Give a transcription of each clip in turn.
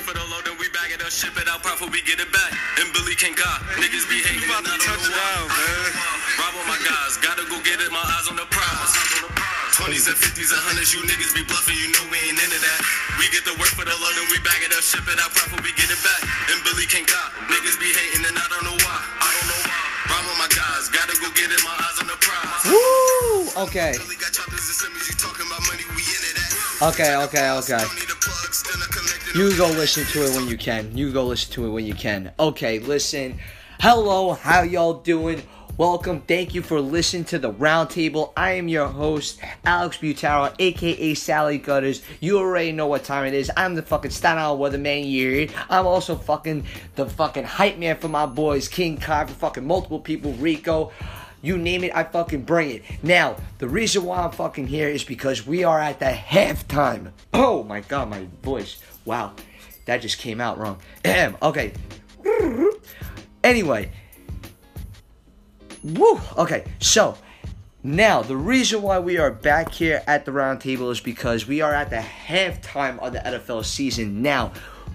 work for the load, then we bag it up, ship it out, profit, we get it back. And Billy can't got niggas be hating. about to I don't touch know why. down, man. Rob on my guys, gotta go get it, my eyes on the prize. 20s and 50s and 100s, you niggas be bluffing, you know we ain't into that. We get the work for the load, then we bag it up, ship it out, profit, we get it back. And Billy can't got niggas be hating, and I don't know why. I don't know why. Rob on my guys, gotta go get it, my eyes on the prize. Woo! Okay. Billy got choppers and semis, you talking about money, we into that. Okay, okay, okay. You go listen to it when you can. You go listen to it when you can. Okay, listen. Hello, how y'all doing? Welcome. Thank you for listening to the roundtable. I am your host, Alex Butaro, aka Sally Gutters. You already know what time it is. I'm the fucking Staten Island weatherman here. I'm also fucking the fucking hype man for my boys, King Kai, for fucking multiple people, Rico. You name it, I fucking bring it. Now, the reason why I'm fucking here is because we are at the halftime. Oh my god, my voice. Wow, that just came out wrong. Okay. Anyway. Woo! Okay, so now the reason why we are back here at the round table is because we are at the halftime of the NFL season. Now,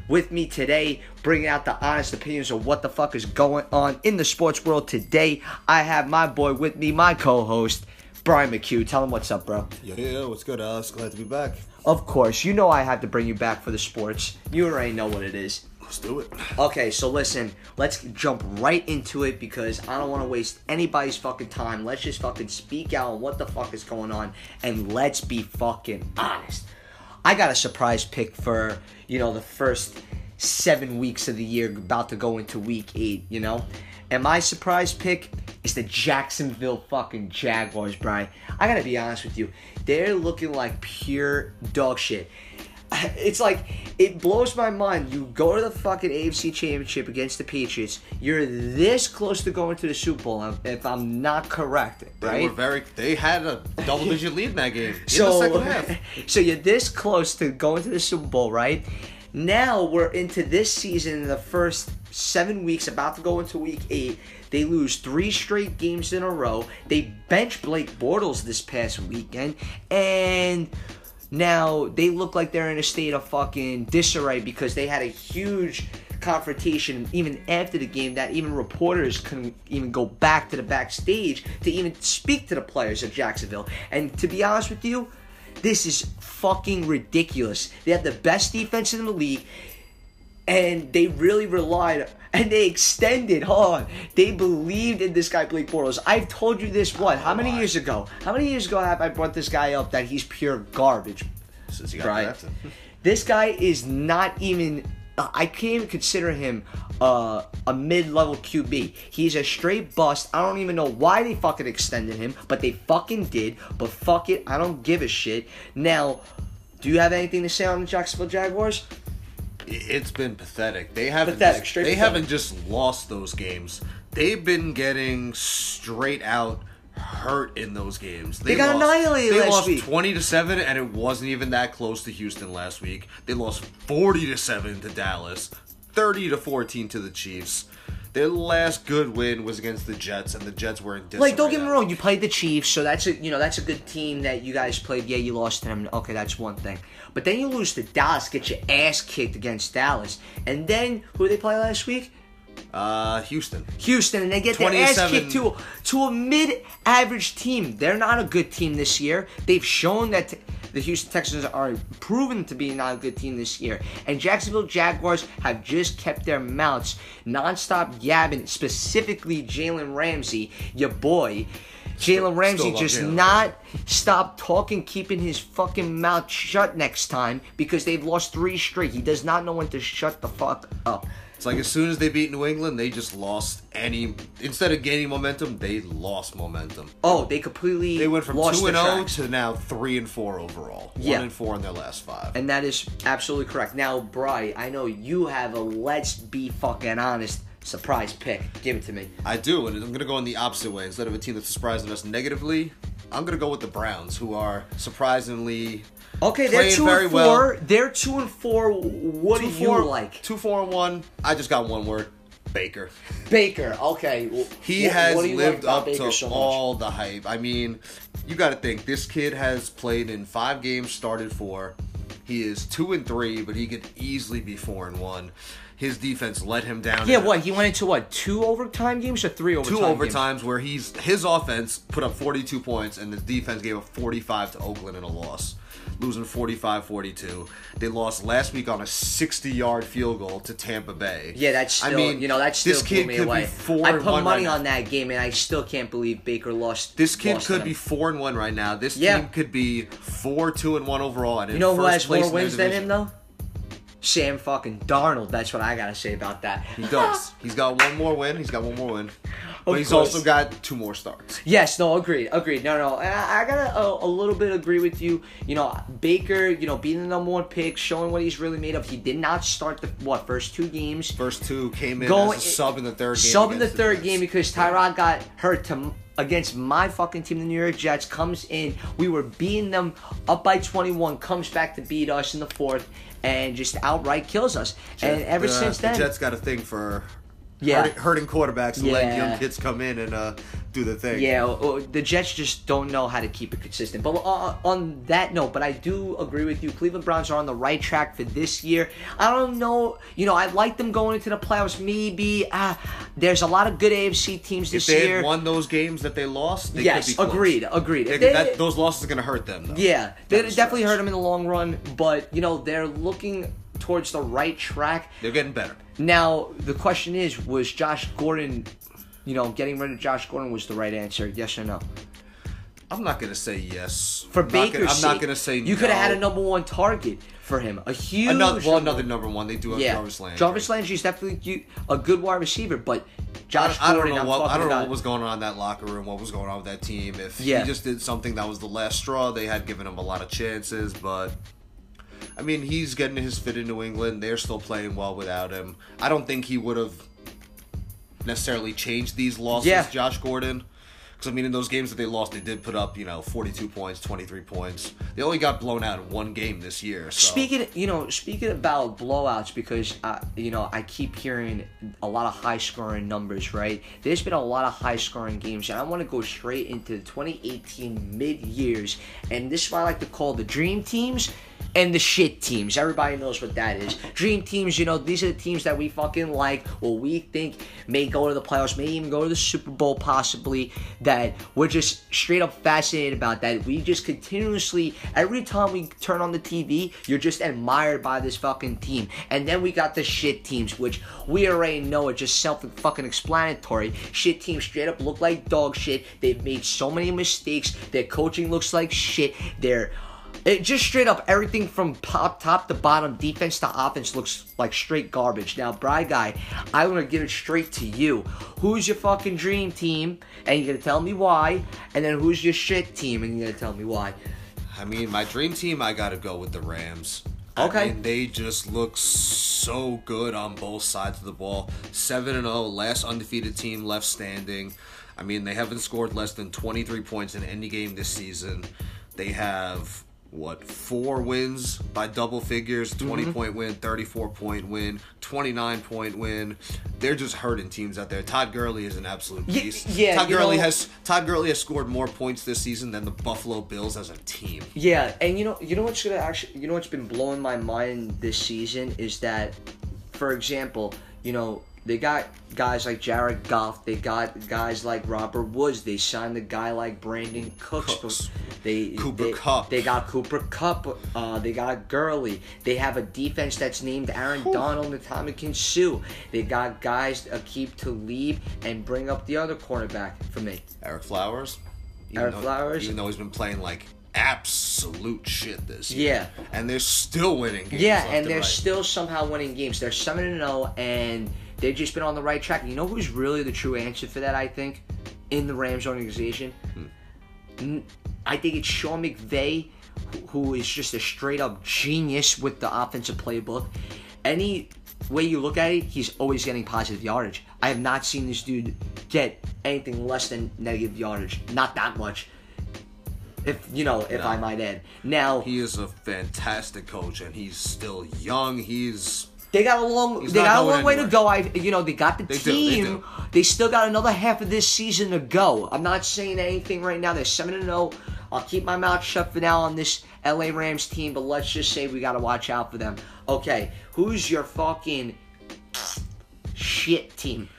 with me today, bringing out the honest opinions of what the fuck is going on in the sports world today, I have my boy with me, my co-host, Brian McHugh. Tell him what's up, bro. Yeah, yeah, what's good, Alex? Glad to be back. Of course, you know I had to bring you back for the sports. You already know what it is. Let's do it. Okay, so listen, let's jump right into it because I don't want to waste anybody's fucking time. Let's just fucking speak out on what the fuck is going on and let's be fucking honest. I got a surprise pick for, you know, the first seven weeks of the year, about to go into week eight, you know? And my surprise pick is the Jacksonville fucking Jaguars, Brian. I gotta be honest with you. They're looking like pure dog shit it's like it blows my mind. You go to the fucking AFC Championship against the Patriots. You're this close to going to the Super Bowl, if I'm not correct, right? They were very. They had a double digit lead in that game in the so, second half. so you're this close to going to the Super Bowl, right? Now we're into this season, the first seven weeks, about to go into week eight. They lose three straight games in a row. They bench Blake Bortles this past weekend, and now they look like they're in a state of fucking disarray because they had a huge confrontation even after the game that even reporters couldn't even go back to the backstage to even speak to the players of Jacksonville. And to be honest with you, this is fucking ridiculous. They have the best defense in the league and they really relied and they extended. Hold on, they believed in this guy Blake Bortles. I've told you this. What? How many years ago? How many years ago have I brought this guy up that he's pure garbage? Since he got Right. drafted. This guy is not even. uh, I can't even consider him uh, a mid-level QB. He's a straight bust. I don't even know why they fucking extended him, but they fucking did. But fuck it, I don't give a shit. Now, do you have anything to say on the Jacksonville Jaguars? It's been pathetic. They haven't. Pathetic, just, they pathetic. haven't just lost those games. They've been getting straight out hurt in those games. They, got lost, annihilated They lost week. twenty to seven, and it wasn't even that close to Houston last week. They lost forty to seven to Dallas, thirty to fourteen to the Chiefs. Their last good win was against the Jets, and the Jets were in disarray. Like, don't get me wrong, you played the Chiefs, so that's a you know that's a good team that you guys played. Yeah, you lost to them. Okay, that's one thing. But then you lose to Dallas, get your ass kicked against Dallas, and then who did they play last week? Uh, Houston. Houston, and they get their ass kicked to to a mid-average team. They're not a good team this year. They've shown that t- the Houston Texans are proven to be not a good team this year. And Jacksonville Jaguars have just kept their mouths nonstop yabbing, specifically Jalen Ramsey, your boy. Jalen Ramsey just Jalen not stop talking, keeping his fucking mouth shut next time because they've lost three straight. He does not know when to shut the fuck up. It's like as soon as they beat New England, they just lost any. Instead of gaining momentum, they lost momentum. Oh, they completely They went from two and oh zero to now three and four overall. Yeah. One and four in their last five. And that is absolutely correct. Now, Bry, I know you have a let's be fucking honest surprise pick. Give it to me. I do, and I'm gonna go in the opposite way. Instead of a team that's surprising us negatively, I'm gonna go with the Browns, who are surprisingly Okay, they're two very and four. well. They're two and four. What do two you like? Two four and one. I just got one word. Baker. Baker. Okay. well, He what- has what you like lived up Baker to so all the hype. I mean, you got to think this kid has played in five games, started four. He is two and three, but he could easily be four and one. His defense let him down. Yeah, what he went into what two overtime games or three overtime? Two games? overtimes where he's his offense put up 42 points and the defense gave up 45 to Oakland in a loss, losing 45-42. They lost last week on a 60-yard field goal to Tampa Bay. Yeah, that's still I mean, you know that still this blew kid me could away. be four I put one money right on that game, and I still can't believe Baker lost. This kid lost could them. be four and one right now. This Yeah. team could be four two and one overall. And You in know who first has place more in wins than him though? Sam fucking Darnold. That's what I gotta say about that. He does. He's got one more win. He's got one more win. But Of he's course. also got two more starts. Yes, no, agreed, agreed. No, no, I, I gotta a, a little bit agree with you. You know, Baker, you know, being the number one pick, showing what he's really made of. He did not start the what first two games. First two came in Going- as a sub in the third game. Sub in the third game because Tyrod got hurt to against my fucking team, the New York Jets. Comes in, we were beating them up by 21. Comes back to beat us in the fourth, and just outright kills us. and ever the- since then, the Jets got a thing for Yeah. hurting, hurting quarterbacks and letting young kids come in and uh, do the thing. Yeah, uh, the Jets just don't know how to keep it consistent. But uh, on that note, but I do agree with you. Cleveland Browns are on the right track for this year. I don't know, you know, I like them going into the playoffs. Maybe uh, there's a lot of good AFC teams If this they year. won those games that they lost, they yes, could be close. agreed, agreed. They- that, those losses are going to hurt them, though. yeah, they definitely hurt them in the long run. But you know, they're looking towards the right track. They're getting better. Now the question is, was Josh Gordon, you know, getting rid of Josh Gordon was the right answer? Yes or no? I'm not going to say yes. For I'm not Baker's gonna, I'm not going to say you could have had a number one target for him, a huge Another, well, another number one. They do have yeah. Jarvis Landry. Jarvis Landry is definitely a good wide receiver, but I, Josh I don't Gordon, know I'm what I don't know what was going on in that locker room, what was going on with that team. If Yeah. he just did something that was the last straw, they had given him a lot of chances, but I mean, he's getting his fit in New England. They're still playing well without him. I don't think he would have necessarily changed these losses, Yeah. Josh Gordon. Because I mean, in those games that they lost, they did put up, you know, forty-two points, twenty-three points. They only got blown out in one game this year. So. Speaking, you know, speaking about blowouts, because uh, you know I keep hearing a lot of high scoring numbers. Right, there's been a lot of high scoring games, and I want to go straight into the 2018 mid years, and this is what I like to call the dream teams and the shit teams. Everybody knows what that is. Dream teams, you know, these are the teams that we fucking like, or we think may go to the playoffs, may even go to the Super Bowl, possibly. That we're just straight up fascinated about. That we just continuously, every time we turn on the TV, you're just admired by this fucking team. And then we got the shit teams, which we already know are just self fucking explanatory. Shit teams straight up look like dog shit. They've made so many mistakes. Their coaching looks like shit. They're it just straight up everything from top top to bottom, defense to offense looks like straight garbage. Now, Bry Guy, I'm gonna give it straight to you. Who's your fucking dream team? And you're gonna tell me why. And then who's your shit team? And you're gonna tell me why. I mean, my dream team, I got to go with the Rams. Okay. I mean, they just look so good on both sides of the ball. 7 and 0, last undefeated team left standing. I mean, they haven't scored less than 23 points in any game this season. They have what, four wins by double figures, 20 Mm-hmm. point win, 34 point win, 29 point win. They're just hurting teams out there. Todd Gurley is an absolute beast. yeah, Todd you Gurley know- has Todd Gurley has scored more points this season than the Buffalo Bills as a team. Yeah, and you know, you know what's gonna actually, you know what's been blowing my mind this season is that, for example, you know, they got guys like Jared Goff, they got guys like Robert Woods, they signed a guy like Brandin Cooks, Cooks. they Cooper they, Kupp. they got Cooper Kupp, uh, they got Gurley, they have a defense that's named Aaron Donald and Tommy Sue. They got guys uh, keep to Talib and bring up the other cornerback for me. Eric Flowers. Even Eric though- Flowers? Even though he's been playing like absolute shit this year. Yeah. And they're still winning games. Yeah, and they're right. still somehow winning games. They're seven and zero, and they've just been on the right track. You know who's really the true answer for that? I think in the Rams organization, hmm. I think it's Sean McVay, who- who is just a straight up genius with the offensive playbook. Any way you look at it, he's always getting positive yardage. I have not seen this dude get anything less than negative yardage. Not that much. If you know, if No. I might add. Now He is a fantastic coach, and he's still young. He's They got a long. He's they got a long way to go. I, you know, they got the They do, they team. do. They still got another half of this season to go. I'm not saying anything right now. They're seven and zero I'll keep my mouth shut for now on this LA Rams team, but let's just say we gotta watch out for them. Okay, who's your fucking shit team?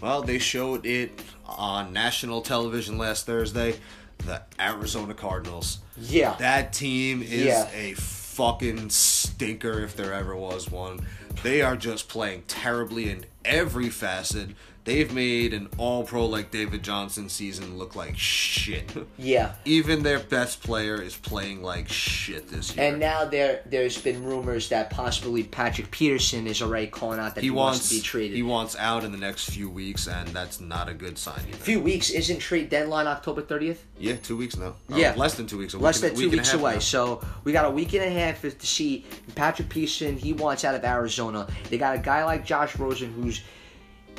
Well, they showed it on national television last Thursday. The Arizona Cardinals. Yeah. That team is Yeah. a fucking stinker if there ever was one. They are just playing terribly in every facet. They've made an all pro like David Johnson season look like shit. Yeah. Even their best player is playing like shit this year. And now there there's been rumors that possibly Patrick Peterson is already calling out that he, he wants, wants to be traded. he wants out in the next few weeks, and that's not a good sign. Either. few weeks isn't trade deadline October 30th? Yeah, two weeks now. Or Yeah. less than two weeks. A Less week than two week weeks away. now. So we got a week and a half to see Patrick Peterson. He wants out of Arizona. They got a guy like Josh Rosen who's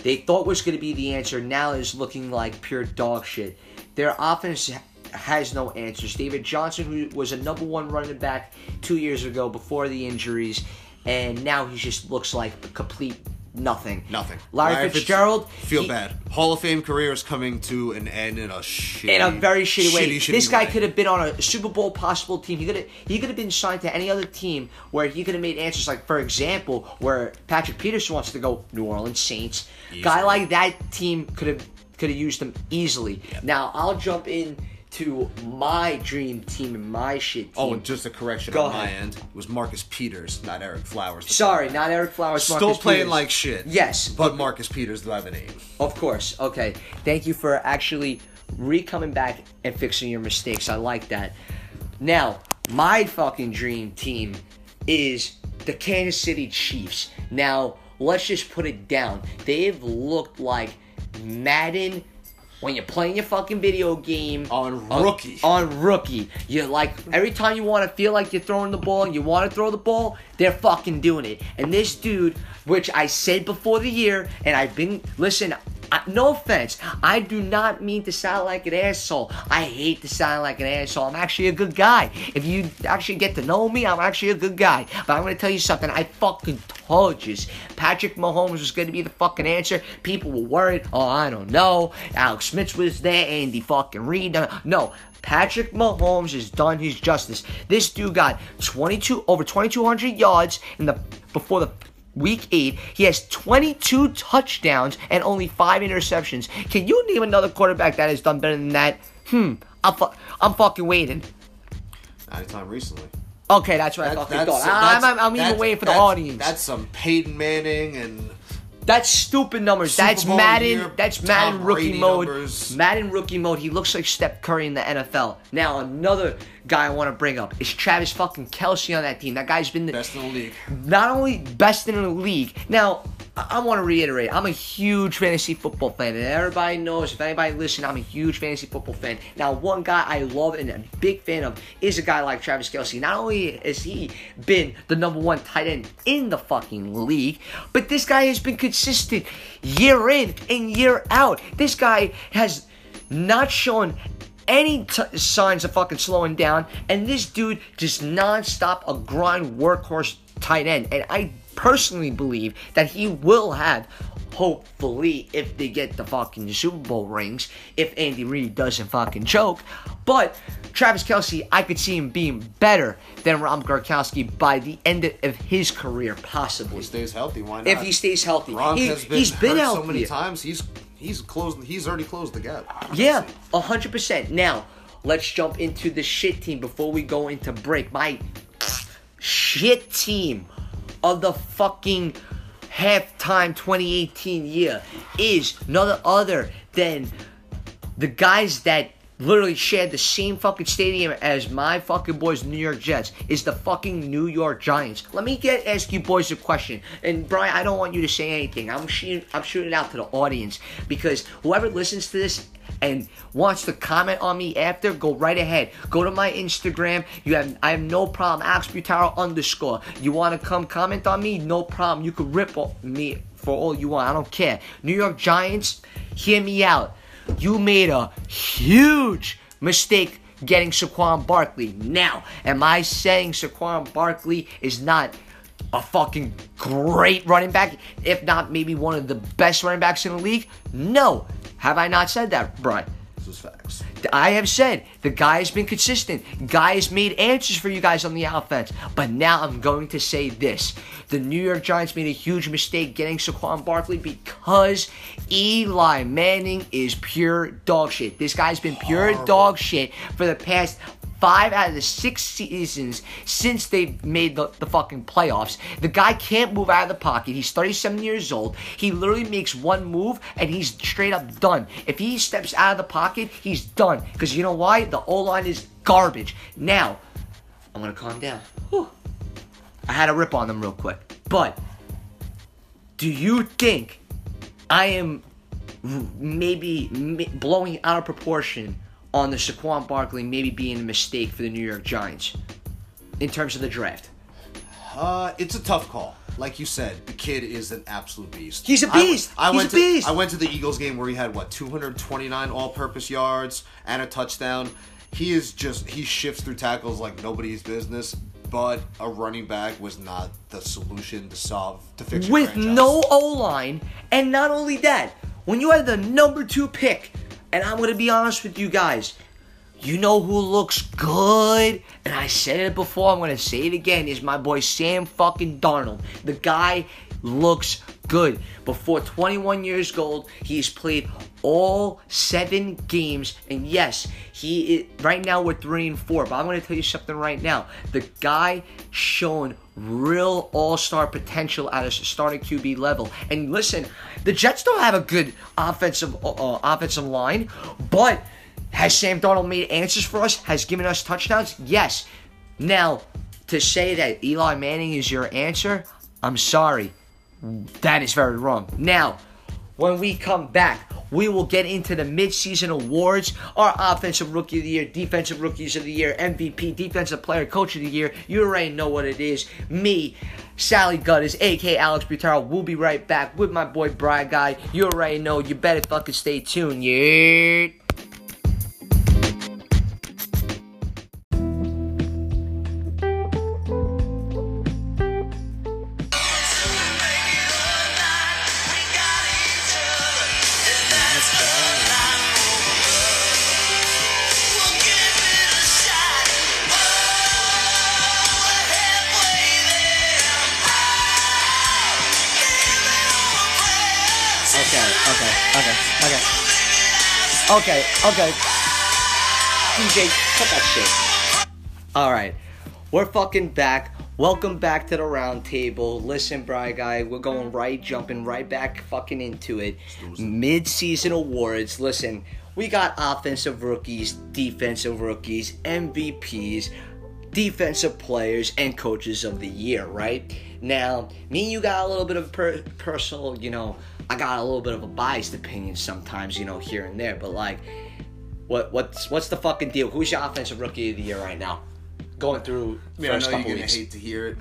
they thought was going to be the answer. Now is looking like pure dog shit. Their offense has no answers. David Johnson, who was a number one running back two years ago before the injuries, and now he just looks like a complete nothing. Nothing. Larry, Fitz- Fitzgerald. Feel he- bad. Hall of Fame career is coming to an end in a shitty, in a very shitty, way. shitty, this guy could have been on a Super Bowl possible team. He could have he could have been signed to any other team where he could have made answers like, for example, where Patrick Peterson wants to go New Orleans Saints. Guy like that team could have could have used him easily. Now I'll jump in to my dream team and my shit oh, team. Oh, and just a correction Go on my ahead. end. It was Marcus Peters, not Eric Flowers. Sorry, not Eric Flowers. Still Marcus playing Peters. like shit. Yes, But Marcus Peters by the name. Of course. Okay. Thank you for actually re coming back and fixing your mistakes. I like that. Now, my fucking dream team is the Kansas City Chiefs. Now, let's just put it down. They've looked like Madden when you're playing your fucking video game On uh, rookie. on rookie. You're like every time you want to feel like you're throwing the ball and you want to throw the ball, they're fucking doing it. And this dude, which I said before the year, and I've been listen. No offense, I do not mean to sound like an asshole. I hate to sound like an asshole. I'm actually a good guy. If you actually get to know me, I'm actually a good guy. But I'm gonna tell you something. I fucking told you, Patrick Mahomes was gonna be the fucking answer. People were worried. Oh, I don't know. Alex Smith was there, Andy fucking Reid. Uh, no, Patrick Mahomes has done his justice. This dude got 22 over 2,200 yards in the before the week eight. He has 22 touchdowns and only five interceptions. Can you name another quarterback that has done better than that? Hmm. I'm fu- I'm fucking waiting. Not anytime recently. Okay, that's what I That- fucking that's- thought. I- I'm, I'm, I'm even waiting for the audience. That's some Peyton Manning and That's stupid numbers. Super that's Bowl Madden. year, that's Madden rookie mode. numbers. Madden rookie mode. He looks like Steph Curry in the NFL. Now another guy I want to bring up is Travis fucking Kelsey on that team. That guy's been the, best in the league. not only best in the league. Now, I, I want to reiterate, I'm a huge fantasy football fan, and everybody knows. If anybody listen, I'm a huge fantasy football fan. Now, one guy I love and a big fan of is a guy like Travis Kelce. Not only has he been the number one tight end in the fucking league, but this guy has been consistent year in and year out. This guy has not shown any t- signs of fucking slowing down, and this dude just nonstop a grind workhorse tight end. And I personally believe that he will have, hopefully, if they get the fucking Super Bowl rings, if Andy Reid doesn't fucking choke. But Travis Kelce, I could see him being better than Rob Gronkowski by the end of his career, possibly. If he stays healthy. Why not? If he stays healthy, Gronk he, has been, he's been healthy. so many times. He's he's closed. He's already closed the gap. Yeah, hundred percent. Now, let's jump into the shit team before we go into break. My shit team of the fucking halftime 2018 year is none other than the guys that literally shared the same fucking stadium as my fucking boys, New York Jets, is the fucking New York Giants. Let me get ask you boys a question, and Brian, I don't want you to say anything. I'm shooting, I'm shooting it out to the audience because whoever listens to this and wants to comment on me after, go right ahead. Go to my Instagram. You have I have no problem. Alex Butaro underscore. You want to come comment on me? No problem. You could rip me for all you want. I don't care. New York Giants, hear me out. You made a huge mistake getting Saquon Barkley. Now, am I saying Saquon Barkley is not a fucking great running back? If not, maybe one of the best running backs in the league? No. Have I not said that, Brian? This is facts. I have said the guy has been consistent. Guy has made answers for you guys on the offense. But now I'm going to say this: the New York Giants made a huge mistake getting Saquon Barkley because Eli Manning is pure dog shit. This guy's been pure dog shit for the past five out of the six seasons since they've made the, the fucking playoffs. The guy can't move out of the pocket. He's 37 years old. He literally makes one move and he's straight up done. If he steps out of the pocket, he's done. Because you know why? The O line is garbage. Now, I'm gonna calm down. Whew. I had a rip on them real quick. But do you think I am maybe blowing out of proportion on the Saquon Barkley maybe being a mistake for the New York Giants in terms of the draft? Uh, it's a tough call. Like you said, the kid is an absolute beast. He's a I- beast. I, He's went a to beast. I went to the Eagles game where he had what 229 all-purpose yards and a touchdown. He is just he shifts through tackles like nobody's business. But a running back was not the solution to solve to fix With franchise. no O line, and not only that, when you had the number two pick, and I'm gonna be honest with you guys, you know who looks good? And I said it before, I'm gonna say it again, is my boy Sam fucking Darnold. The guy looks good. Before 21 years old, he's played all seven games, and yes, he is, right now we're three and four. But I'm gonna tell you something right now. The guy shown real all-star potential at a starting QB level. And listen, the Jets don't have a good offensive uh, offensive line, but has Sam Darnold made answers for us? Has given us touchdowns? Yes. Now, to say that Eli Manning is your answer, I'm sorry. That is very wrong. Now, when we come back, we will get into the midseason awards, our offensive rookie of the year, defensive rookies of the year, MVP, defensive player, coach of the year. You already know what it is. Me, Sally Gutters, aka Alex Butaro, will be right back with my boy Brad Guy. You already know. You better fucking stay tuned. Yeah. Okay, okay. DJ, cut that shit. Alright. We're fucking back. Welcome back to the round table. Listen, Bry Guy, we're going right, jumping right back fucking into it. Mid season awards. Listen, we got offensive rookies, defensive rookies, MVPs, defensive players, and coaches of the year, right? Now, me and you got a little bit of per- personal, you know, I got a little bit of a biased opinion sometimes, you know, here and there, but like, what what's what's the fucking deal? Who's your offensive rookie of the year right now? Going through I mean, I first know you're gonna hate to hear it,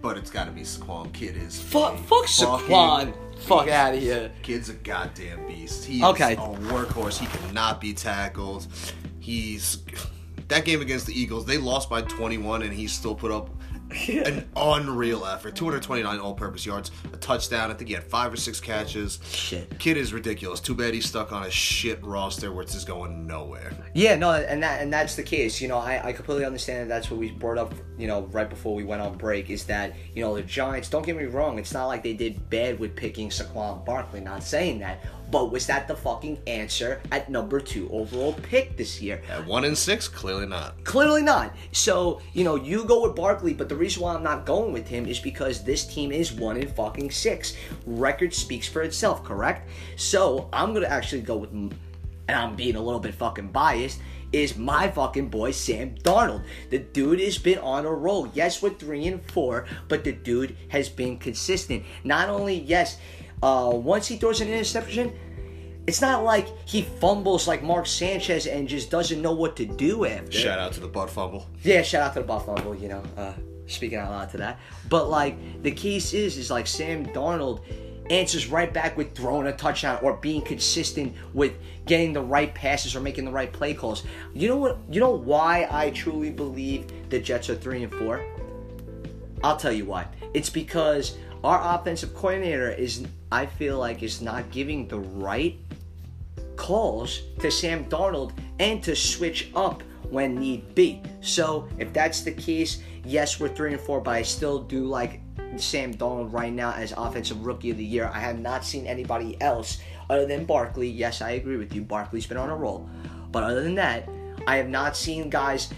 but it's got to be Saquon. Kid is Fuck, fuck Saquon. Fuck out of here. Kid's a goddamn beast. He's Okay. a workhorse. He cannot be tackled. He's that game against the Eagles. They lost by 21, and he still put up an unreal effort. 229 all-purpose yards, a touchdown. I think he had five or six catches. Shit. Kid is ridiculous. Too bad he's stuck on a shit roster where it's just going nowhere. Yeah, no, and that and that's the case. You know, I, I completely understand that that's what we brought up. You know, right before we went on break is that you know the Giants. Don't get me wrong. It's not like they did bad with picking Saquon Barkley. Not saying that, but was that the fucking answer at number two overall pick this year? At one and six, clearly not. Clearly not. So, you know, you go with Barkley, but the reason why I'm not going with him is because this team is one in fucking six. Record speaks for itself, correct? So, I'm gonna actually go with, and I'm being a little bit fucking biased, is my fucking boy Sam Darnold. The dude has been on a roll. Yes, we're three and four, but the dude has been consistent. Not only, yes, uh, once he throws an interception, it's not like he fumbles like Mark Sanchez and just doesn't know what to do after. Shout out to the butt fumble. Yeah, shout out to the butt fumble. you know, uh, speaking out loud to that. But like the case is, is like Sam Darnold answers right back with throwing a touchdown or being consistent with getting the right passes or making the right play calls. You know what? You know why I truly believe the Jets are three and four. I'll tell you why. It's because our offensive coordinator is, I feel like, is not giving the right calls to Sam Darnold and to switch up when need be. So if that's the case, yes, we're three and four, but I still do like Sam Darnold right now as offensive rookie of the year. I have not seen anybody else other than Barkley. Yes, I agree with you. Barkley's been on a roll. But other than that, I have not seen guys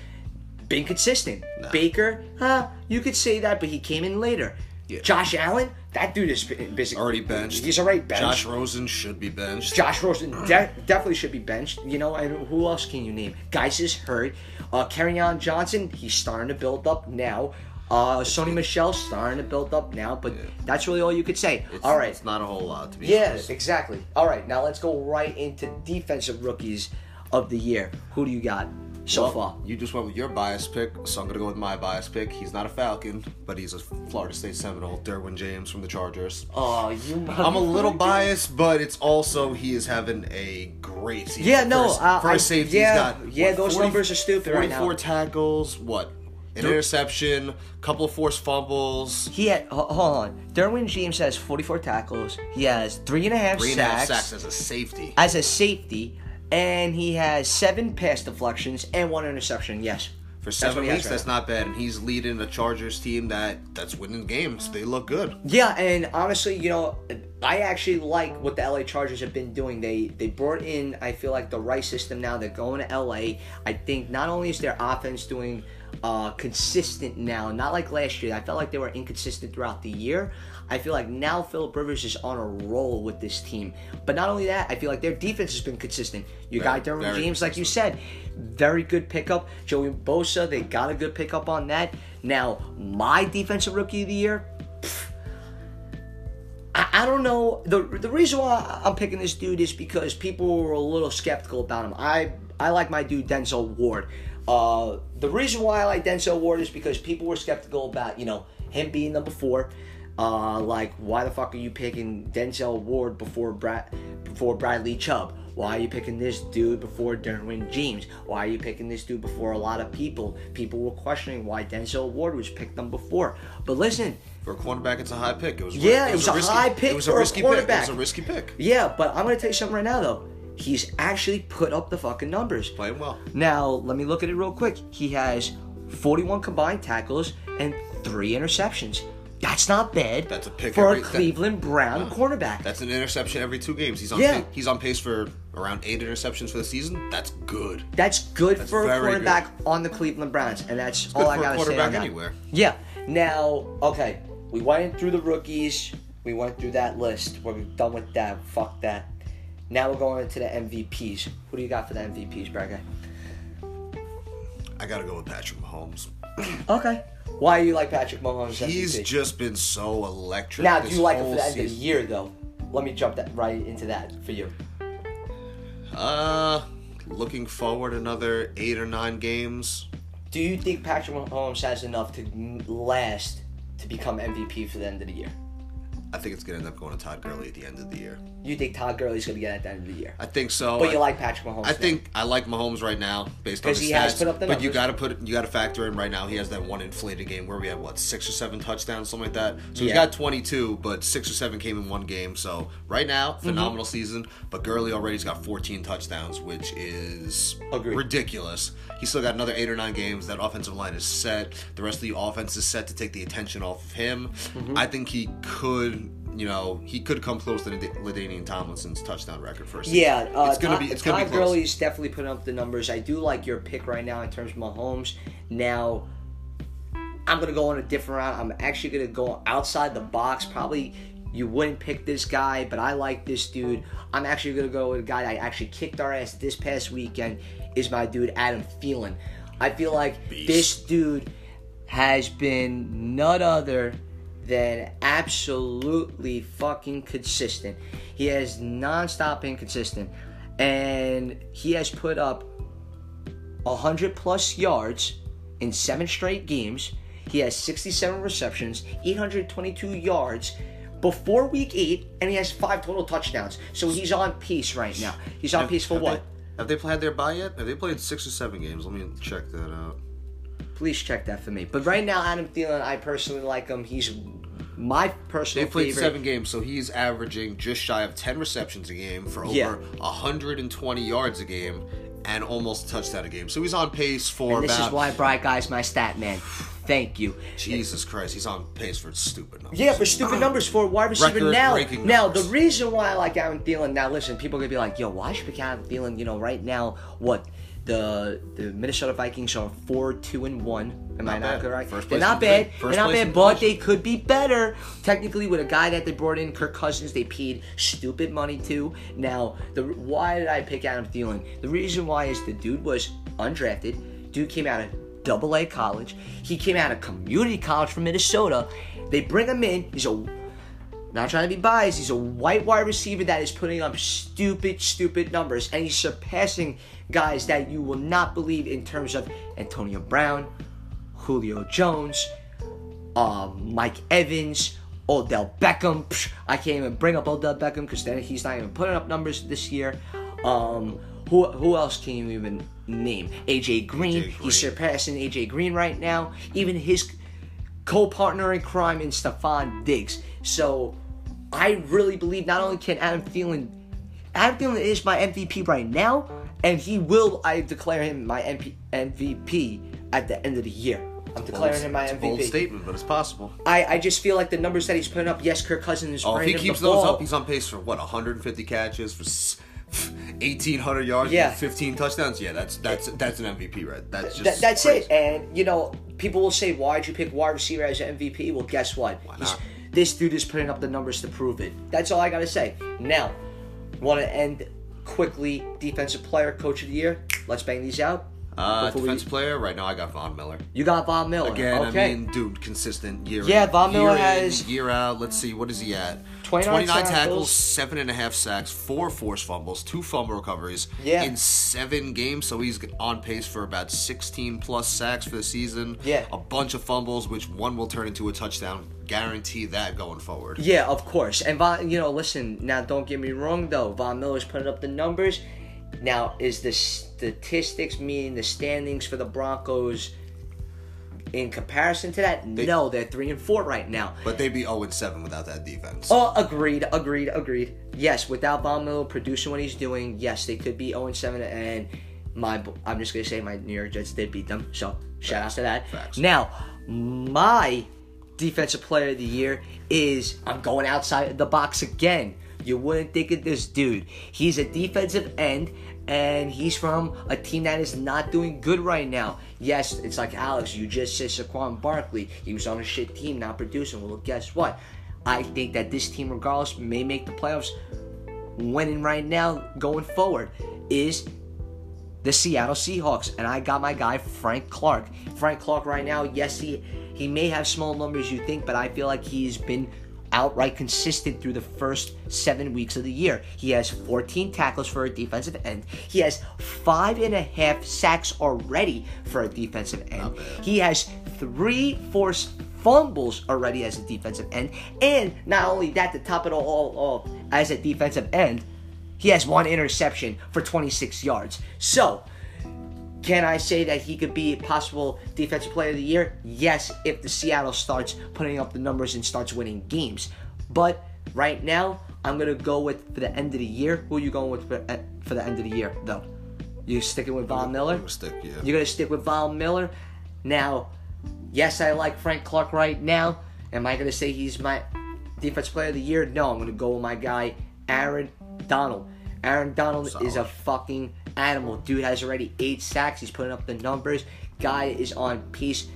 being consistent. Baker, huh? You could say that, but he came in later. Josh Allen, that dude is basically Already benched. He's already benched. Josh Rosen should be benched. Josh Rosen de- definitely should be benched. You know, and who else can you name? Guys is hurt. Uh, on Johnson, he's starting to build up now. Uh, Sony Michel starting to build up now, but that's really all you could say. It's, all right. It's not a whole lot to be Yeah, honest. exactly. All right, now let's go right into defensive rookies of the year. Who do you got so Well, far? You just went with your bias pick, so I'm gonna go with my bias pick. He's not a Falcon, but he's a Florida State Seminole, Derwin James from the Chargers. Oh, you. I'm a little biased, but it's also he is having a great season. Yeah, no, First, uh, first safety, yeah, he's got yeah, those numbers are stupid right 44 tackles, what? An interception, couple of forced fumbles, He had. ho- Hold on. Derwin James has 44 tackles. He has three and a half three and a half sacks, sacks as a safety. as a safety, and he has seven pass deflections and one interception. Yes. For seven has weeks, right that's now. not bad, and he's leading a Chargers team that that's winning games. They look good. Yeah, and honestly, you know, I actually like what the LA Chargers have been doing. They they brought in, I feel like the right system now. They're going to LA. I think not only is their offense doing uh, consistent now, not like last year. I felt like they were inconsistent throughout the year. I feel like now Philip Rivers is on a roll with this team. But not only that, I feel like their defense has been consistent. Your guy Very, Derwin very James, like you said, very good pickup. Joey Bosa, they got a good pickup on that. Now, my defensive rookie of the year, I, I don't know. The the reason why I'm picking this dude is because people were a little skeptical about him. I I like my dude Denzel Ward. Uh, the reason why I like Denzel Ward is because people were skeptical about you know him being number four. Uh, like why the fuck are you picking Denzel Ward before Brad before Bradley Chubb? Why are you picking this dude before Derwin James? Why are you picking this dude before a lot of people? People were questioning why Denzel Ward was picked number four. But listen, For a cornerback, it's a high pick. It was Yeah, it was a high pick It was for a a risky pick. It was a risky pick. Yeah, but I'm gonna tell you something right now though. He's actually put up the fucking numbers. Playing well. Now, let me look at it real quick. He has 41 combined tackles and three interceptions. That's not bad That's a pick for every- a that- Cleveland Brown cornerback. That's an interception every two games. He's on. Yeah. pa- he's on pace for around eight interceptions for the season. That's good. That's good That's for a very quarterback on the Cleveland Browns, and that's all good I gotta say on quarterback that. anywhere. Yeah. Now, okay, we went through the rookies. We went through that list. We're done with that. Fuck that. Now we're going into the MVPs. Who do you got for the MVPs, Brad? I gotta go with Patrick Mahomes. Okay. Why do you like Patrick Mahomes? He's MVP? just been so electric. now. Do you like him for the end of the year, though? Let me jump that right into that for you. Uh, looking forward another eight or nine games. Do you think Patrick Mahomes has enough to last to become MVP for the end of the year? I think it's gonna end up going to Todd Gurley at the end of the year. You think Todd Gurley's going to get at the end of the year? I think so. But I- you like Patrick Mahomes? I now. think I like Mahomes right now based on his he stats. has put up the but you got to put you got to factor in right now. He has that one inflated game where we had what six or seven touchdowns, something like that. So he's got twenty-two, but six or seven came in one game. So right now, Mm-hmm. phenomenal season. But Gurley already's got 14 touchdowns, which is Agreed. ridiculous. He's still got another eight or nine games. That offensive line is set. The rest of the offense is set to take the attention off of him. Mm-hmm. I think he could. You know, he could come close to Ladainian Tomlinson's touchdown record for a season. Yeah, uh, it's gonna Todd, be. It's gonna be close. Gurley's definitely putting up the numbers. I do like your pick right now in terms of Mahomes. Now, I'm gonna go on a different route. I'm actually gonna go outside the box. Probably you wouldn't pick this guy, but I like this dude. I'm actually gonna go with a guy that actually kicked our ass this past weekend. Is my dude Adam Thielen. I feel like Beast. this dude has been none other than absolutely fucking consistent. He has non-stop inconsistent, and he has put up 100 plus yards in seven straight games. He has 67 receptions, 822 yards before week eight, and he has five total touchdowns. So he's on pace right now. He's on pace for Have what? They, have they played their bye yet? Have they played six or seven games? Let me check that out. Please check that for me. But right now, Adam Thielen, I personally like him. He's my personal They played favorite. seven games, so he's averaging just shy of 10 receptions a game for over Yeah. 120 yards a game and almost a touchdown a game. So he's on pace for and this about. is why Bright Guy's my stat man. Thank you. Jesus Christ, he's on pace for stupid numbers. Yeah, for stupid numbers for wide receiver now. Record-breaking Now the reason why I like Adam Thielen. Now listen, people are gonna be like, "Yo, why should we Adam Thielen?" You know, right now, what the the Minnesota Vikings are four two and one. Am I Not not bad. correct? First They're not bad. They're not bad, but they could be better. Technically, with a guy that they brought in, Kirk Cousins, they paid stupid money to. Now, the why did I pick Adam Thielen? The reason why is the dude was undrafted. Dude came out of double A college. He came out of community college from Minnesota. They bring him in. He's a not trying to be biased. He's a white wide receiver that is putting up stupid, stupid numbers, and he's surpassing guys that you will not believe in terms of Antonio Brown, Julio Jones, um, Mike Evans, Odell Beckham. Psh, I can't even bring up Odell Beckham because then he's not even putting up numbers this year. Um, who who else can you even name? AJ Green. AJ Green. He's surpassing AJ Green right now. Even his co-partner in crime in Stefon Diggs. So I really believe not only can Adam Thielen, Adam Thielen is my MVP right now, and he will. I declare him my MP, MVP at the end of the year. I'm declaring him my It's a bold MVP. statement, but it's possible. I, I just feel like the numbers that he's putting up. Yes, Kirk Cousins is Oh, if he keeps those up, he's on pace for what 150 catches for 1,800 yards, Yeah. and 15 touchdowns. Yeah, that's that's that's an MVP, right? That's just That- that's crazy. it. And you know, people will say, "Why'd you pick wide receiver as an MVP?" Well, guess what? This dude is putting up the numbers to prove it. That's all I gotta say. Now, want to end quickly? Defensive player, coach of the year. Let's bang these out. Uh, Before we- player right now, I got Von Miller. You got Von Miller. Again, okay. I mean, dude, consistent year. Yeah, in, Von Miller year in, has- year out. Let's see, what is he at? 29 tackles. tackles, seven and a half sacks, four forced fumbles, two fumble recoveries. Yeah. in seven games, so he's on pace for about 16 plus sacks for the season. Yeah. a bunch of fumbles, which one will turn into a touchdown. Guarantee that going forward. Yeah, of course. And Von, you know, listen. Now, don't get me wrong, though. Von Miller's putting up the numbers. Now, is the statistics, meaning the standings for the Broncos, in comparison to that? no, they're three and four right now. But they'd be 0 and 7 without that defense. Oh, agreed, agreed, agreed. Yes, without Von Miller producing what he's doing, yes, they could be 0 and 7. And my, I'm just gonna say my New York Jets did beat them. So shout out to that. Facts. Now, my defensive player of the year is I'm going outside the box again. You wouldn't think of this dude. He's a defensive end, and he's from a team that is not doing good right now. Yes, it's like Alex, you just said Saquon Barkley. He was on a shit team, not producing. Well, guess what? I think that this team, regardless, may make the playoffs. Winning right now, going forward, is the Seattle Seahawks, and I got my guy Frank Clark. Frank Clark right now, yes, he he may have small numbers you think, but I feel like he's been outright consistent through the first seven weeks of the year. He has 14 tackles for a defensive end. He has five and a half sacks already for a defensive end. He has three forced fumbles already as a defensive end, and not only that, to top it all off, as a defensive end, he has one interception for 26 yards. So, can I say that he could be a possible defensive player of the year? Yes, if the Seattle starts putting up the numbers and starts winning games. But right now, I'm gonna go with for the end of the year. Who are you going with for, uh, for the end of the year, though? You sticking with Von Miller? I'm stick, yeah. You're gonna stick with Von Miller. Now, yes, I like Frank Clark right now. Am I gonna say he's my defensive player of the year? No, I'm gonna go with my guy Aaron Donald. Aaron Donald is a fucking animal. Dude has already eight sacks. He's putting up the numbers. Guy is on pace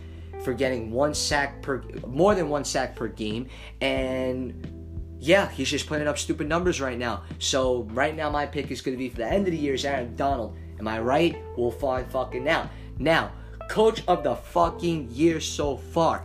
for getting one sack per, more than one sack per game, and yeah, he's just putting up stupid numbers right now. So right now, my pick is going to be for the end of the year is Aaron Donald. Am I right? We'll find fucking out. Now, coach of the fucking year so far.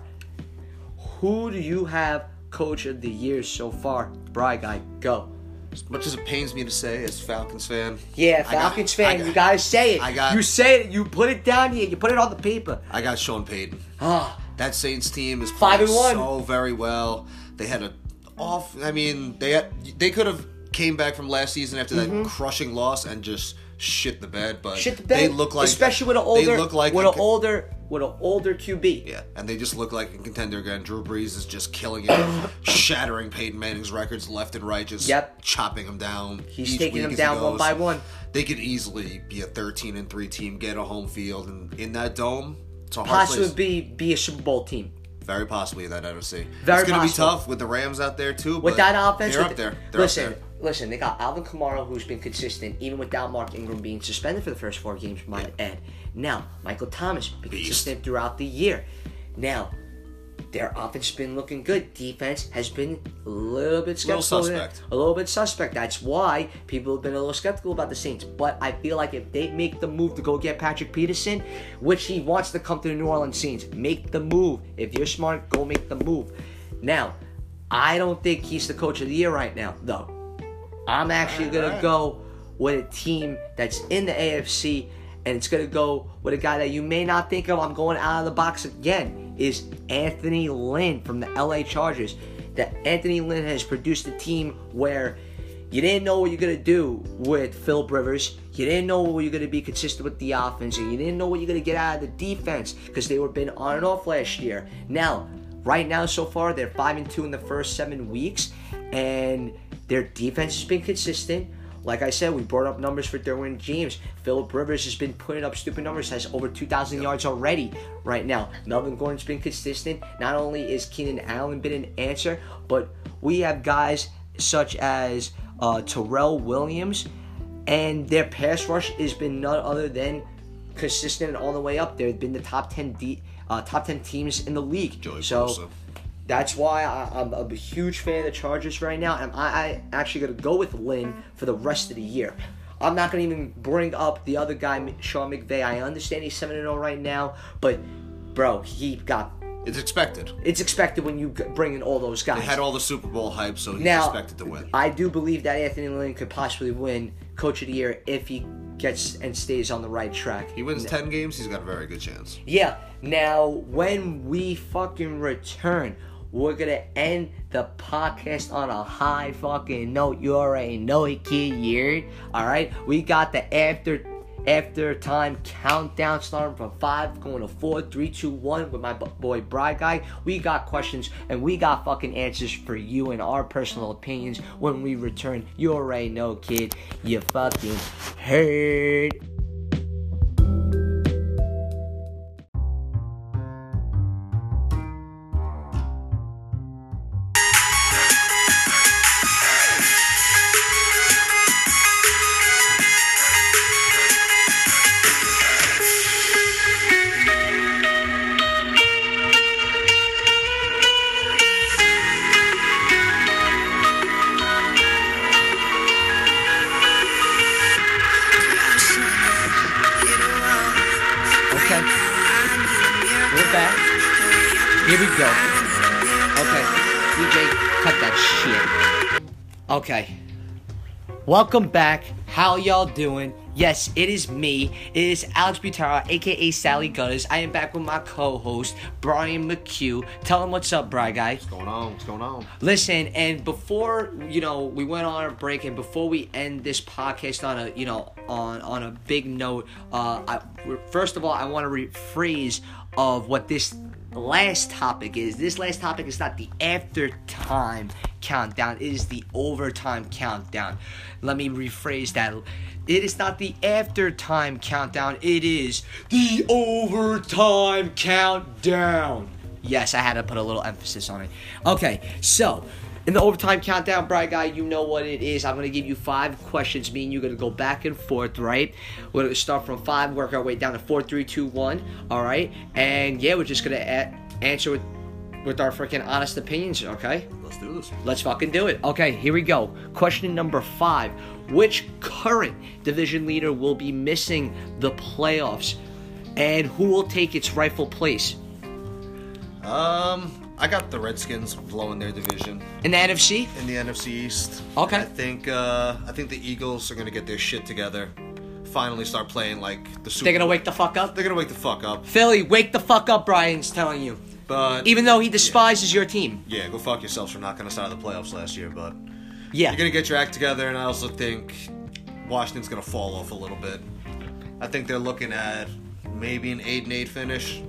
Who do you have coach of the year so far? Bry guy, go. As much as it pains me to say, as Falcons fan, Yeah, I got- Falcons fan, got- you gotta say it. I got- you say it. You put it down here. You put it on the paper. I got Sean Payton. Ah, That Saints team is Five playing and one. so very well. They had a off. I mean, they had, they could have came back from last season after that crushing loss and just shit the bed. But Mm-hmm. shit the bed. They look like especially with an older, They look like with an older with an older QB. Yeah, and they just look like a contender again. Drew Brees is just killing it, shattering Peyton Manning's records left and right, just Yep. chopping them down. He's taking them down one by one. They could easily be a 13 and 3 team, get a home field, and in that dome, it's a hard Possibly place. be be a Super Bowl team. Very possibly in that NFC. Very it's going to be tough with the Rams out there, too. With that offense, they're up there. They're listen, up there. listen. They got Alvin Kamara, who's been consistent, even without Mark Ingram being suspended for the first four games. Might add. Now, Michael Thomas been consistent throughout the year. Now, their offense has been looking good. Defense has been a little bit Little skeptical. suspect. A little bit suspect. That's why people have been a little skeptical about the Saints. But I feel like if they make the move to go get Patrick Peterson, which he wants to come to the New Orleans Saints, make the move. If you're smart, go make the move. Now, I don't think he's the coach of the year right now, though. I'm actually gonna go with a team that's in the AFC, and it's gonna go with a guy that you may not think of. I'm going out of the box again. Is Anthony Lynn from the LA Chargers? That Anthony Lynn has produced a team where you didn't know what you're gonna do with Philip Rivers. You didn't know what you're gonna be consistent with the offense, and you didn't know what you're gonna get out of the defense because they were been on and off last year. Now, right now, so far, they're five and two in the first seven weeks, and their defense has been consistent. Like I said, we brought up numbers for Derwin James. Philip Rivers has been putting up stupid numbers, has over 2,000 yards already right now. Melvin Gordon's been consistent. Not only is Keenan Allen been an answer, but we have guys such as uh, Tyrell Williams, and their pass rush has been none other than consistent all the way up. They've been the top 10 de- uh, top 10 teams in the league. Joey so Bosa. That's why I, I'm a huge fan of the Chargers right now, and I, I actually gonna go with Lynn for the rest of the year. I'm not gonna even bring up the other guy, Sean McVay. I understand he's seven and zero right now, but bro, he got. It's expected. It's expected when you bring in all those guys. They had all the Super Bowl hype, so he's now, expected to win. I do believe that Anthony Lynn could possibly win Coach of the Year if he gets and stays on the right track. He wins 10 games, he's got a very good chance. Yeah. Now, when we fucking return, we're gonna end the podcast on a high fucking note. You already know it, kid. You all right? We got the after after time countdown starting from five, going to four, three, two, one with my bu- boy Bry Guy. We got questions and we got fucking answers for you and our personal opinions when we return. You already know, kid. You fucking heard. Okay. Welcome back. How y'all doing? Yes, it is me. It is Alex Butara, aka Sally Gutters. I am back with my co-host, Brian McHugh. Tell him what's up, Bry guy. What's going on? What's going on? Listen, and before you know, we went on a break, and before we end this podcast on a you know on on a big note, uh, I, first of all, I want to rephrase of what this last topic is. This last topic is not the after time countdown; it is the overtime countdown. Let me rephrase that. It is not the after time countdown; it is the overtime countdown. Yes, I had to put a little emphasis on it. Okay, so in the overtime countdown, Bright Guy, you know what it is. I'm gonna give you five questions. Me and you're gonna go back and forth, right? We're gonna start from five, work our way down to four, three, two, one. All right, and yeah, we're just gonna a- answer with with our freaking honest opinions. Okay, Let's do this. let's fucking do it. Okay, here we go. Question number five: Which current division leader will be missing the playoffs, and who will take its rightful place? Um, I got the Redskins blowing their division In the NFC? in the NFC East. Okay. I think uh, I think the Eagles are gonna get their shit together. Finally, start playing like the Super. They're gonna wake the fuck up. They're gonna wake the fuck up. Philly, wake the fuck up, Brian's telling you. But Even though he despises your team. yeah, go fuck yourselves for knocking us out of the playoffs last year. But Yeah. you're gonna get your act together, and I also think Washington's gonna fall off a little bit. I think they're looking at maybe an eight and eight finish.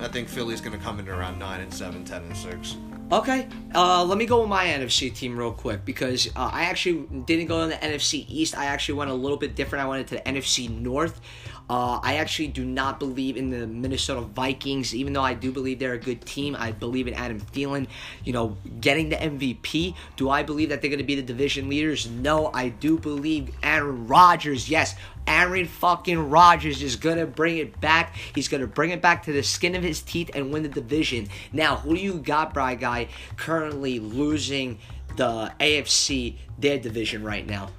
I think Philly's going to come in around 9 and 7, 10 and 6. Okay, uh, let me go with my NFC team real quick because uh, I actually didn't go in the NFC East. I actually went a little bit different. I went into the NFC North. Uh, I actually do not believe in the Minnesota Vikings, even though I do believe they're a good team. I believe in Adam Thielen, you know, getting the MVP. Do I believe that they're going to be the division leaders? No, I do believe Aaron Rodgers. Yes, Aaron fucking Rodgers is going to bring it back. He's going to bring it back to the skin of his teeth and win the division. Now, who do you got, Bry Guy, currently losing the AFC, their division right now?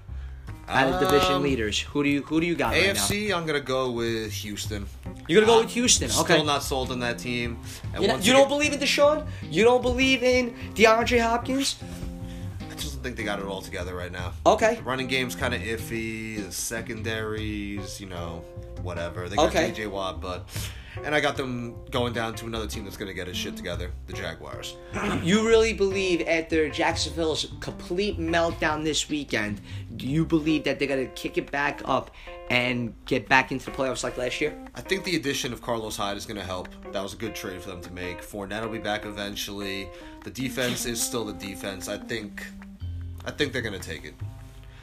Out of division Um, leaders, who do you who do you got right now? AFC, I'm going to go with Houston. You're gonna go with Houston, okay. Still not sold on that team. And You, know- you don't believe in Deshaun? You don't believe in DeAndre Hopkins? I just don't think they got it all together right now. Okay. The running game's kind of iffy. The secondaries, you know, whatever. They got Okay. JJ Watt, but. And I got them going down to another team that's going to get his shit together the Jaguars. You really believe after Jacksonville's complete meltdown this weekend, do you believe that they're gonna kick it back up and get back into the playoffs like last year? I think the addition of Carlos Hyde is going to help. That was a good trade for them to make. Fournette will be back eventually. The defense is still the defense. I think, I think they're going to take it.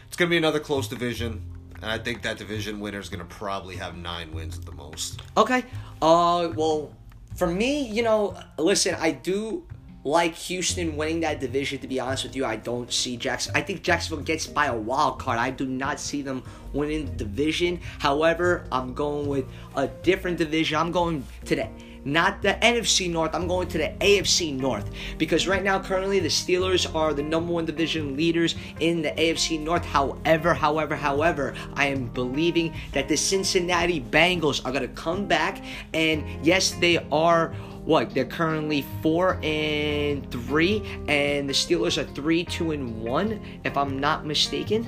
It's going to be another close division, and I think that division winner is going to probably have nine wins at the most. Okay. Uh, well, for me, you know, listen, I do like Houston winning that division. To be honest with you, I don't see Jackson. I think Jacksonville gets by a wild card. I do not see them winning the division. However, I'm going with a different division. I'm going to the not the NFC North. I'm going to the AFC North because right now, currently, the Steelers are the number one division leaders in the AFC North. However, however, however, I am believing that the Cincinnati Bengals are going to come back, and yes, they are. What they're currently four and three, and the Steelers are three, two, and one, if I'm not mistaken.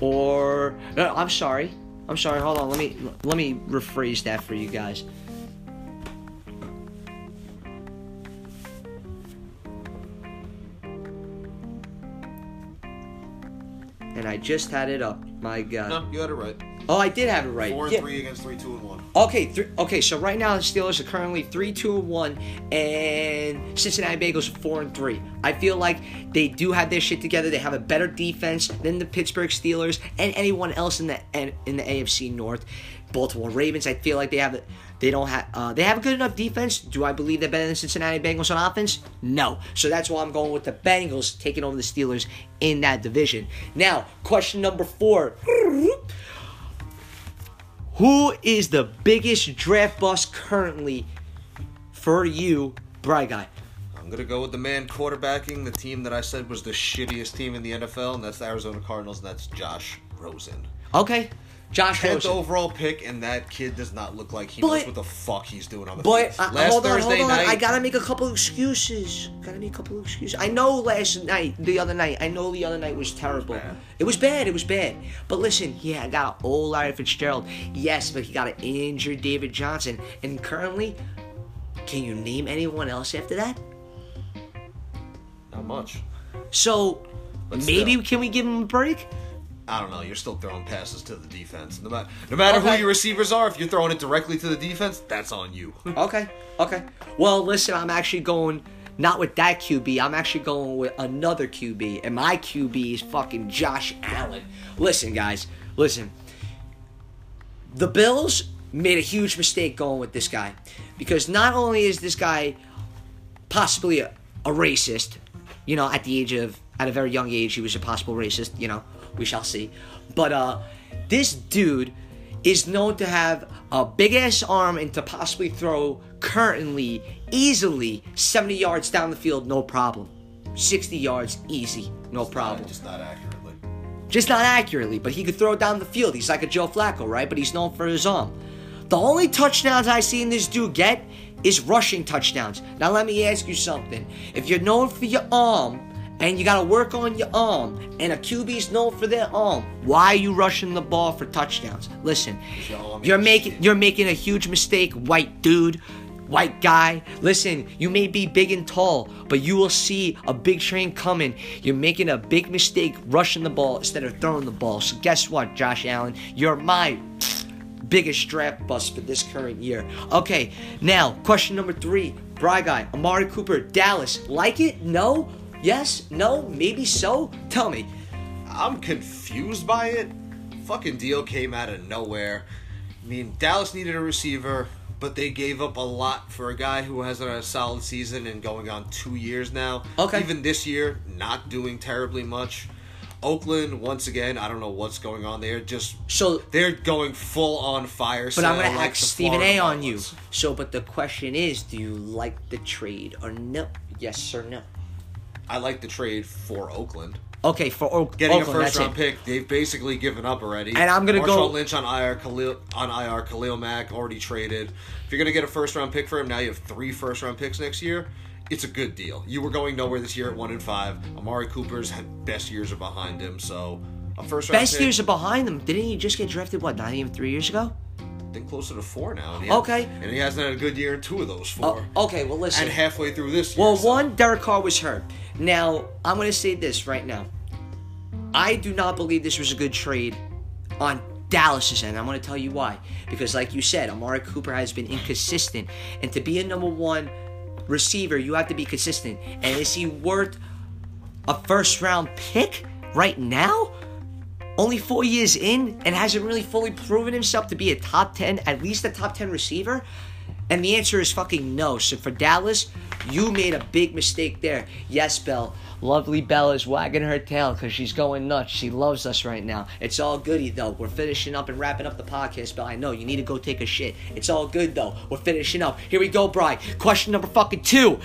Or no, I'm sorry, I'm sorry. Hold on, let me let me rephrase that for you guys. And I just had it up. My God. No, you had it right. Oh, I did have it right. Four and Yeah. three against three, two, and one. Okay, th- okay. So right now the Steelers are currently three, two, and one, and Cincinnati Bengals four and three. I feel like they do have their shit together. They have a better defense than the Pittsburgh Steelers and anyone else in the in the AFC North. Baltimore Ravens. I feel like they have they don't have uh, they have a good enough defense. Do I believe they're better than Cincinnati Bengals on offense? No. So that's why I'm going with the Bengals taking over the Steelers in that division. Now, question number four. Who is the biggest draft bust currently for you, Bright Guy? I'm gonna go with the man quarterbacking the team that I said was the shittiest team in the NFL, and that's the Arizona Cardinals, and that's Josh Rosen. Okay, Josh Tenth Rosen. overall pick, and that kid does not look like he knows what the fuck he's doing on the But field. uh, Last hold on, Thursday hold on. night, I gotta make a couple excuses. Gotta make a couple excuses. I know last night, the other night, I know the other night was terrible. bad. It was bad. It was bad. But listen, yeah, I got an old Larry Fitzgerald. Yes, but he got an injured David Johnson. And currently, can you name anyone else after that? not much. So But maybe still. can we give him a break? I don't know. You're still throwing passes to the defense. No matter, no matter Okay. who your receivers are, if you're throwing it directly to the defense, that's on you. Okay, okay. Well, listen, I'm actually going not with that QB. I'm actually going with another QB, and my QB is fucking Josh Allen. Listen, guys, listen. The Bills made a huge mistake going with this guy because not only is this guy possibly a, a racist, you know, at the age of at a very young age he was a possible racist, you know, we shall see. But uh this dude is known to have a big ass arm and to possibly throw currently easily 70 yards down the field no problem. 60 yards easy, no problem. Just not accurately. Just not accurately, but he could throw it down the field. He's like a Joe Flacco, right? But he's known for his arm. The only touchdowns I seen this dude get is rushing touchdowns. Now let me ask you something. If you're known for your arm and you gotta work on your arm, and a QB's known for their arm, why are you rushing the ball for touchdowns? Listen, you're making you're making a huge mistake, white dude. White guy, listen, you may be big and tall, but you will see a big train coming. You're making a big mistake rushing the ball instead of throwing the ball. So, guess what, Josh Allen? You're my biggest draft bust for this current year. Okay, now question number three. Bry guy, Amari Cooper, Dallas. Like it? No? Yes? No? Maybe so? Tell me. I'm confused by it. Fucking deal came out of nowhere. I mean, Dallas needed a receiver, but they gave up a lot for a guy who hasn't had a solid season and going on two years now. Okay. Even this year, not doing terribly much. Oakland, once again, I don't know what's going on there. Just So they're going full on fire. But I'm gonna like ask Stephen A on you. So, but the question is, do you like the trade or no? Yes or no? I like the trade for Oakland. Okay, for Oak- Getting Oakland, a first round it. pick, they've basically given up already. And I'm gonna Marshawn go- Lynch on IR, Khalil on IR, Khalil Mack already traded. If you're gonna get a first round pick for him, now you have three first round picks next year. It's a good deal. You were going nowhere this year at one and five. Amari Cooper's best years are behind him, so a first round Best pick, years are behind them. Didn't he just get drafted? What, not even three years ago? Think closer to four now. And Okay. and he hasn't had a good year in two of those four. Oh, okay, well listen. and halfway through this year. Well, so- one, Derek Carr was hurt. Now, I'm going to say this right now. I do not believe this was a good trade on Dallas's end. I'm going to tell you why. Because, like you said, Amari Cooper has been inconsistent. And to be a number one receiver, you have to be consistent. And is he worth a first round pick right now? Only four years in and hasn't really fully proven himself to be a top 10, at least a top 10 receiver? And the answer is fucking no. So for Dallas, you made a big mistake there. Yes, Belle. Lovely Belle is wagging her tail because she's going nuts. She loves us right now. It's all goody though. We're finishing up and wrapping up the podcast, Belle. I know you need to go take a shit. It's all good though. We're finishing up. Here we go, Bry. Question number fucking two.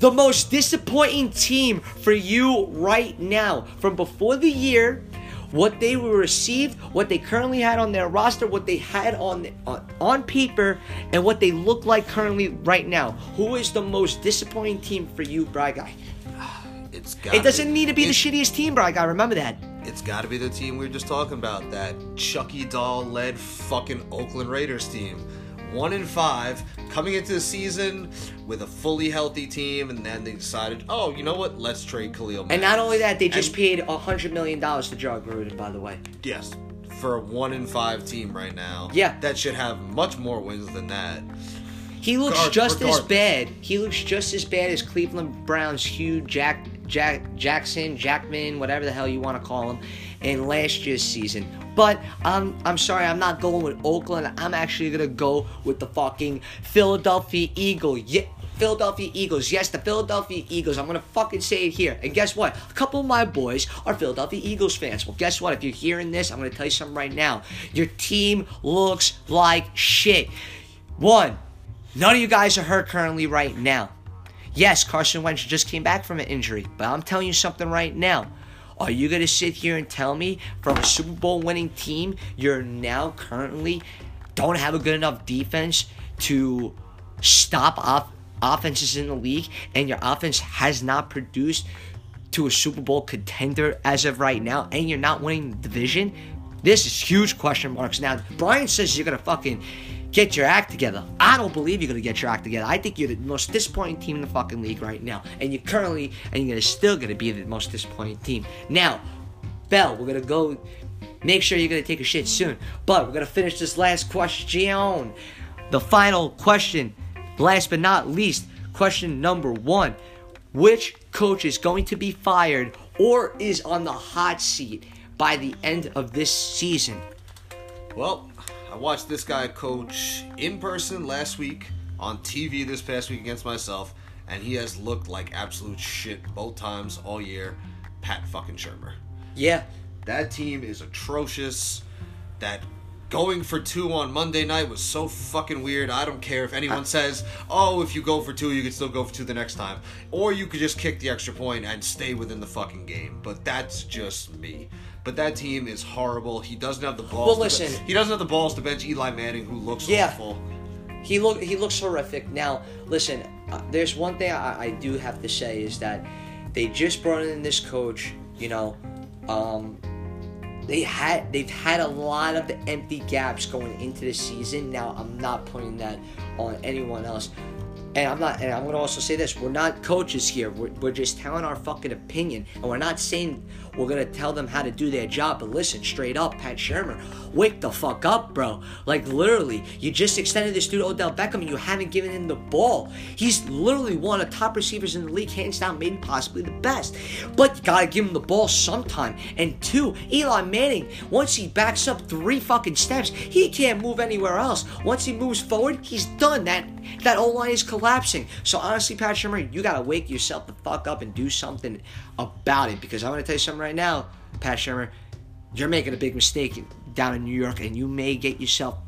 The most disappointing team for you right now from before the year what they were received, what they currently had on their roster, what they had on on, on paper, and what they look like currently right now. Who is the most disappointing team for you, Bry Guy? it's gotta It doesn't need to be the shittiest team, Bry Guy. Remember that. It's got to be the team we were just talking about. That Chucky Doll led fucking Oakland Raiders team. One in five, coming into the season with a fully healthy team, and then they decided, oh, you know what? Let's trade Khalil Mack. And not only that, they just And- paid a hundred million dollars to Joe Gruden, by the way. yes, for a one in five team right now. Yeah. that should have much more wins than that. He looks Guard- just as bad. He looks just as bad as Cleveland Browns Hugh Jack Jack Jackson, Jackman, whatever the hell you want to call him, in last year's season. But I'm I'm sorry, I'm not going with Oakland. I'm actually gonna go with the fucking Philadelphia Eagle. Yeah. Philadelphia Eagles. Yes, the Philadelphia Eagles. I'm to fucking say it here. And guess what? A couple of my boys are Philadelphia Eagles fans. Well, guess what? If you're hearing this, I'm to tell you something right now. Your team looks like shit. One, None of you guys are hurt currently right now. Yes, Carson Wentz just came back from an injury, but I'm telling you something right now. Are you going to sit here and tell me from a Super Bowl winning team you're now currently don't have a good enough defense to stop off offenses in the league and your offense has not produced to a Super Bowl contender as of right now and you're not winning the division? This is huge question marks. Now, Brian says you're going to fucking get your act together. I don't believe you're to get your act together. I think you're the most disappointing team in the fucking league right now. And you're currently, and you're gonna still to be the most disappointing team. Now, Bell, we're to go make sure you're to take a shit soon. But we're to finish this last question. The final question, last but not least, question number one. Which coach is going to be fired or is on the hot seat by the end of this season? Well, I watched this guy coach in person last week, on TV this past week against myself, and he has looked like absolute shit both times all year. Pat fucking Shurmur. Yeah. That team is atrocious. That going for two on Monday night was so fucking weird. I don't care if anyone says, oh, if you go for two, you can still go for two the next time. Or you could just kick the extra point and stay within the fucking game. But that's just me. But that team is horrible. He doesn't have the balls. Well, be- listen. he doesn't have the balls to bench Eli Manning, who looks Yeah. awful. He look he looks horrific. Now, listen, uh, there's one thing I, I do have to say is that they just brought in this coach. You know, um, they had they've had a lot of the empty gaps going into the season. Now, I'm not putting that on anyone else. and I'm not, and I'm gonna also say this: we're not coaches here. We're, we're just telling our fucking opinion, and we're not saying we're gonna tell them how to do their job. But listen, straight up, Pat Shurmur, wake the fuck up, bro. Like literally, you just extended this dude Odell Beckham, and you haven't given him the ball. He's literally one of the top receivers in the league, hands down, maybe possibly the best. But you gotta give him the ball sometime. And two, Eli Manning, once he backs up three fucking steps, he can't move anywhere else. Once he moves forward, he's done. That that O line is collapsing. So honestly, Pat Shurmur, you gotta wake yourself the fuck up and do something about it. Because I'm gonna tell you something right now, Pat Shurmur, you're making a big mistake down in New York, and you may get yourself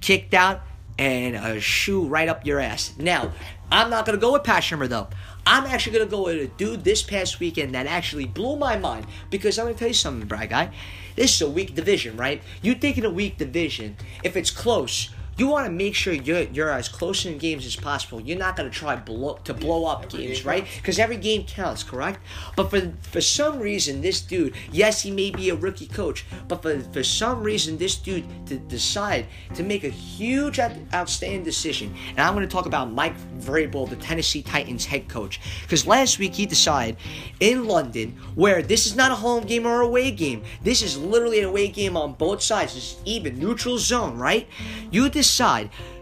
kicked out and a shoe right up your ass. Now, I'm not gonna go with Pat Shurmur though. I'm actually gonna go with a dude this past weekend that actually blew my mind because I'm gonna tell you something, Brad guy. This is a weak division, right? You think in a weak division, if it's close, you want to make sure you're you're as close in games as possible. You're not going to try blow, to blow up Every games, game right? Because every game counts, correct? But for for some reason, this dude, yes, he may be a rookie coach, but for for some reason, this dude to decide to make a huge, outstanding decision. And I'm going to talk about Mike Vrabel, the Tennessee Titans head coach, because last week he decided in London, where this is not a home game or away game. This is literally an away game on both sides. It's even neutral zone, right? You decide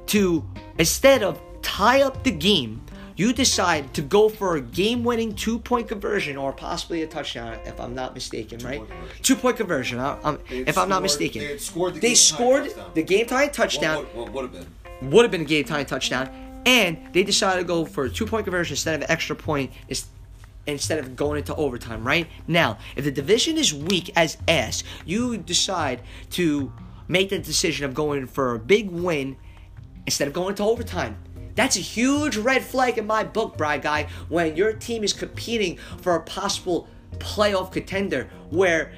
to instead of tie up the game you decide to go for a game-winning two-point conversion or possibly a touchdown, if I'm not mistaken, right? Two-point conversion. Two-point conversion. I, I'm, um, had if I'm not mistaken, they scored the They game-tying scored touchdown. the game-tying touchdown. What, what, would have been? Would have been a game-tying touchdown, and they decided to go for a two-point conversion instead of an extra point. Is instead of going into overtime, right? Now, if the division is weak as S, you decide to make the decision of going for a big win instead of going to overtime. That's a huge red flag in my book, Brad Guy, when your team is competing for a possible playoff contender where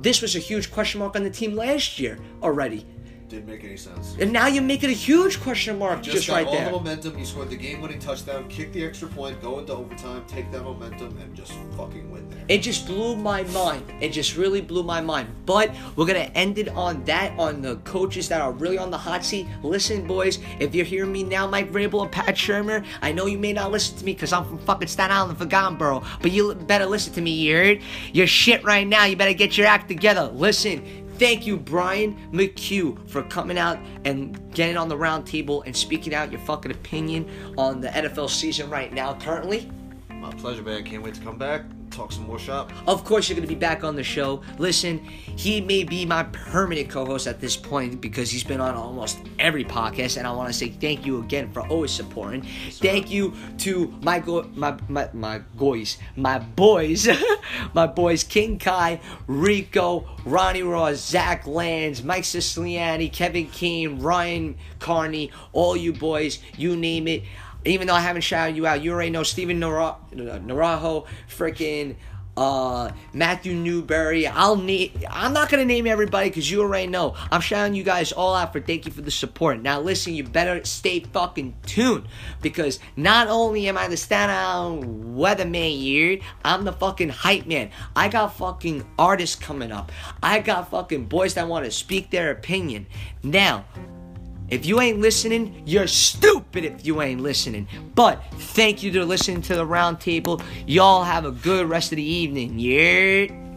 this was a huge question mark on the team last year already. Didn't make any sense. And now you make it a huge question mark Just, just, got right all there. the momentum. You scored the game-winning touchdown, kick the extra point, go into overtime, take that momentum, and just fucking win there. It just blew my mind. It just really blew my mind. But we're gonna end it on that, on the coaches that are really on the hot seat. Listen, boys, if you're hearing me now, Mike Vrabel and Pat Shurmur, I know you may not listen to me because I'm from fucking Staten Island, Forgotten Borough, but you better listen to me, you heard? You're shit right now. You better get your act together. Listen. Thank you, Brian McHugh, for coming out and getting on the round table and speaking out your fucking opinion on the NFL season right now, currently. My pleasure, man. Can't wait to come back, talk some more shop. Of course, you're going to be back on the show. Listen, he may be my permanent co host at this point because he's been on almost every podcast. And I want to say thank you again for always supporting. Thank you to my, go- my, my, my boys, my boys, my boys, King Kai, Rico, Ronnie Ross, Zach Lands, Mike Siciliani, Kevin Keane, Ryan Carney, all you boys, you name it. Even though I haven't shouted you out, you already know Steven Nara- Narajo, freaking uh, Matthew Newberry. I'll need. I'm not gonna name everybody because you already know. I'm shouting you guys all out for thank you for the support. Now listen, you better stay fucking tuned because not only am I the Island weatherman here, I'm the fucking hype man. I got fucking artists coming up. I got fucking boys that want to speak their opinion. Now. If you ain't listening, you're stupid if you ain't listening. But thank you to listening to the roundtable. Y'all have a good rest of the evening. Yeah.